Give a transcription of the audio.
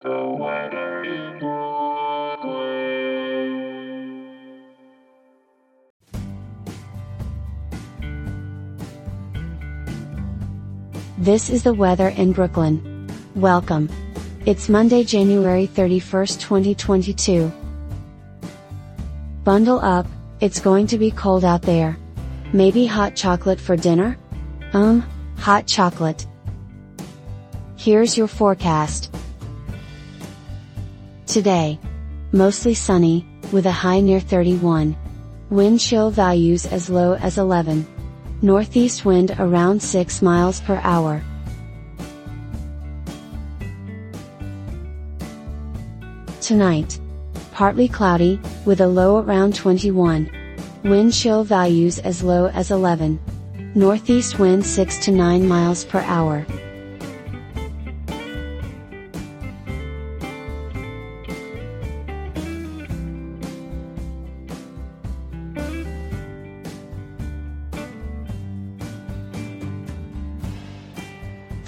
This is the weather in Brooklyn. Welcome. It's Monday, January 31st, 2022. Bundle up, it's going to be cold out there. Maybe hot chocolate for dinner? Um, hot chocolate. Here's your forecast. Today. Mostly sunny, with a high near 31. Wind chill values as low as 11. Northeast wind around 6 miles per hour. Tonight. Partly cloudy, with a low around 21. Wind chill values as low as 11. Northeast wind 6 to 9 miles per hour.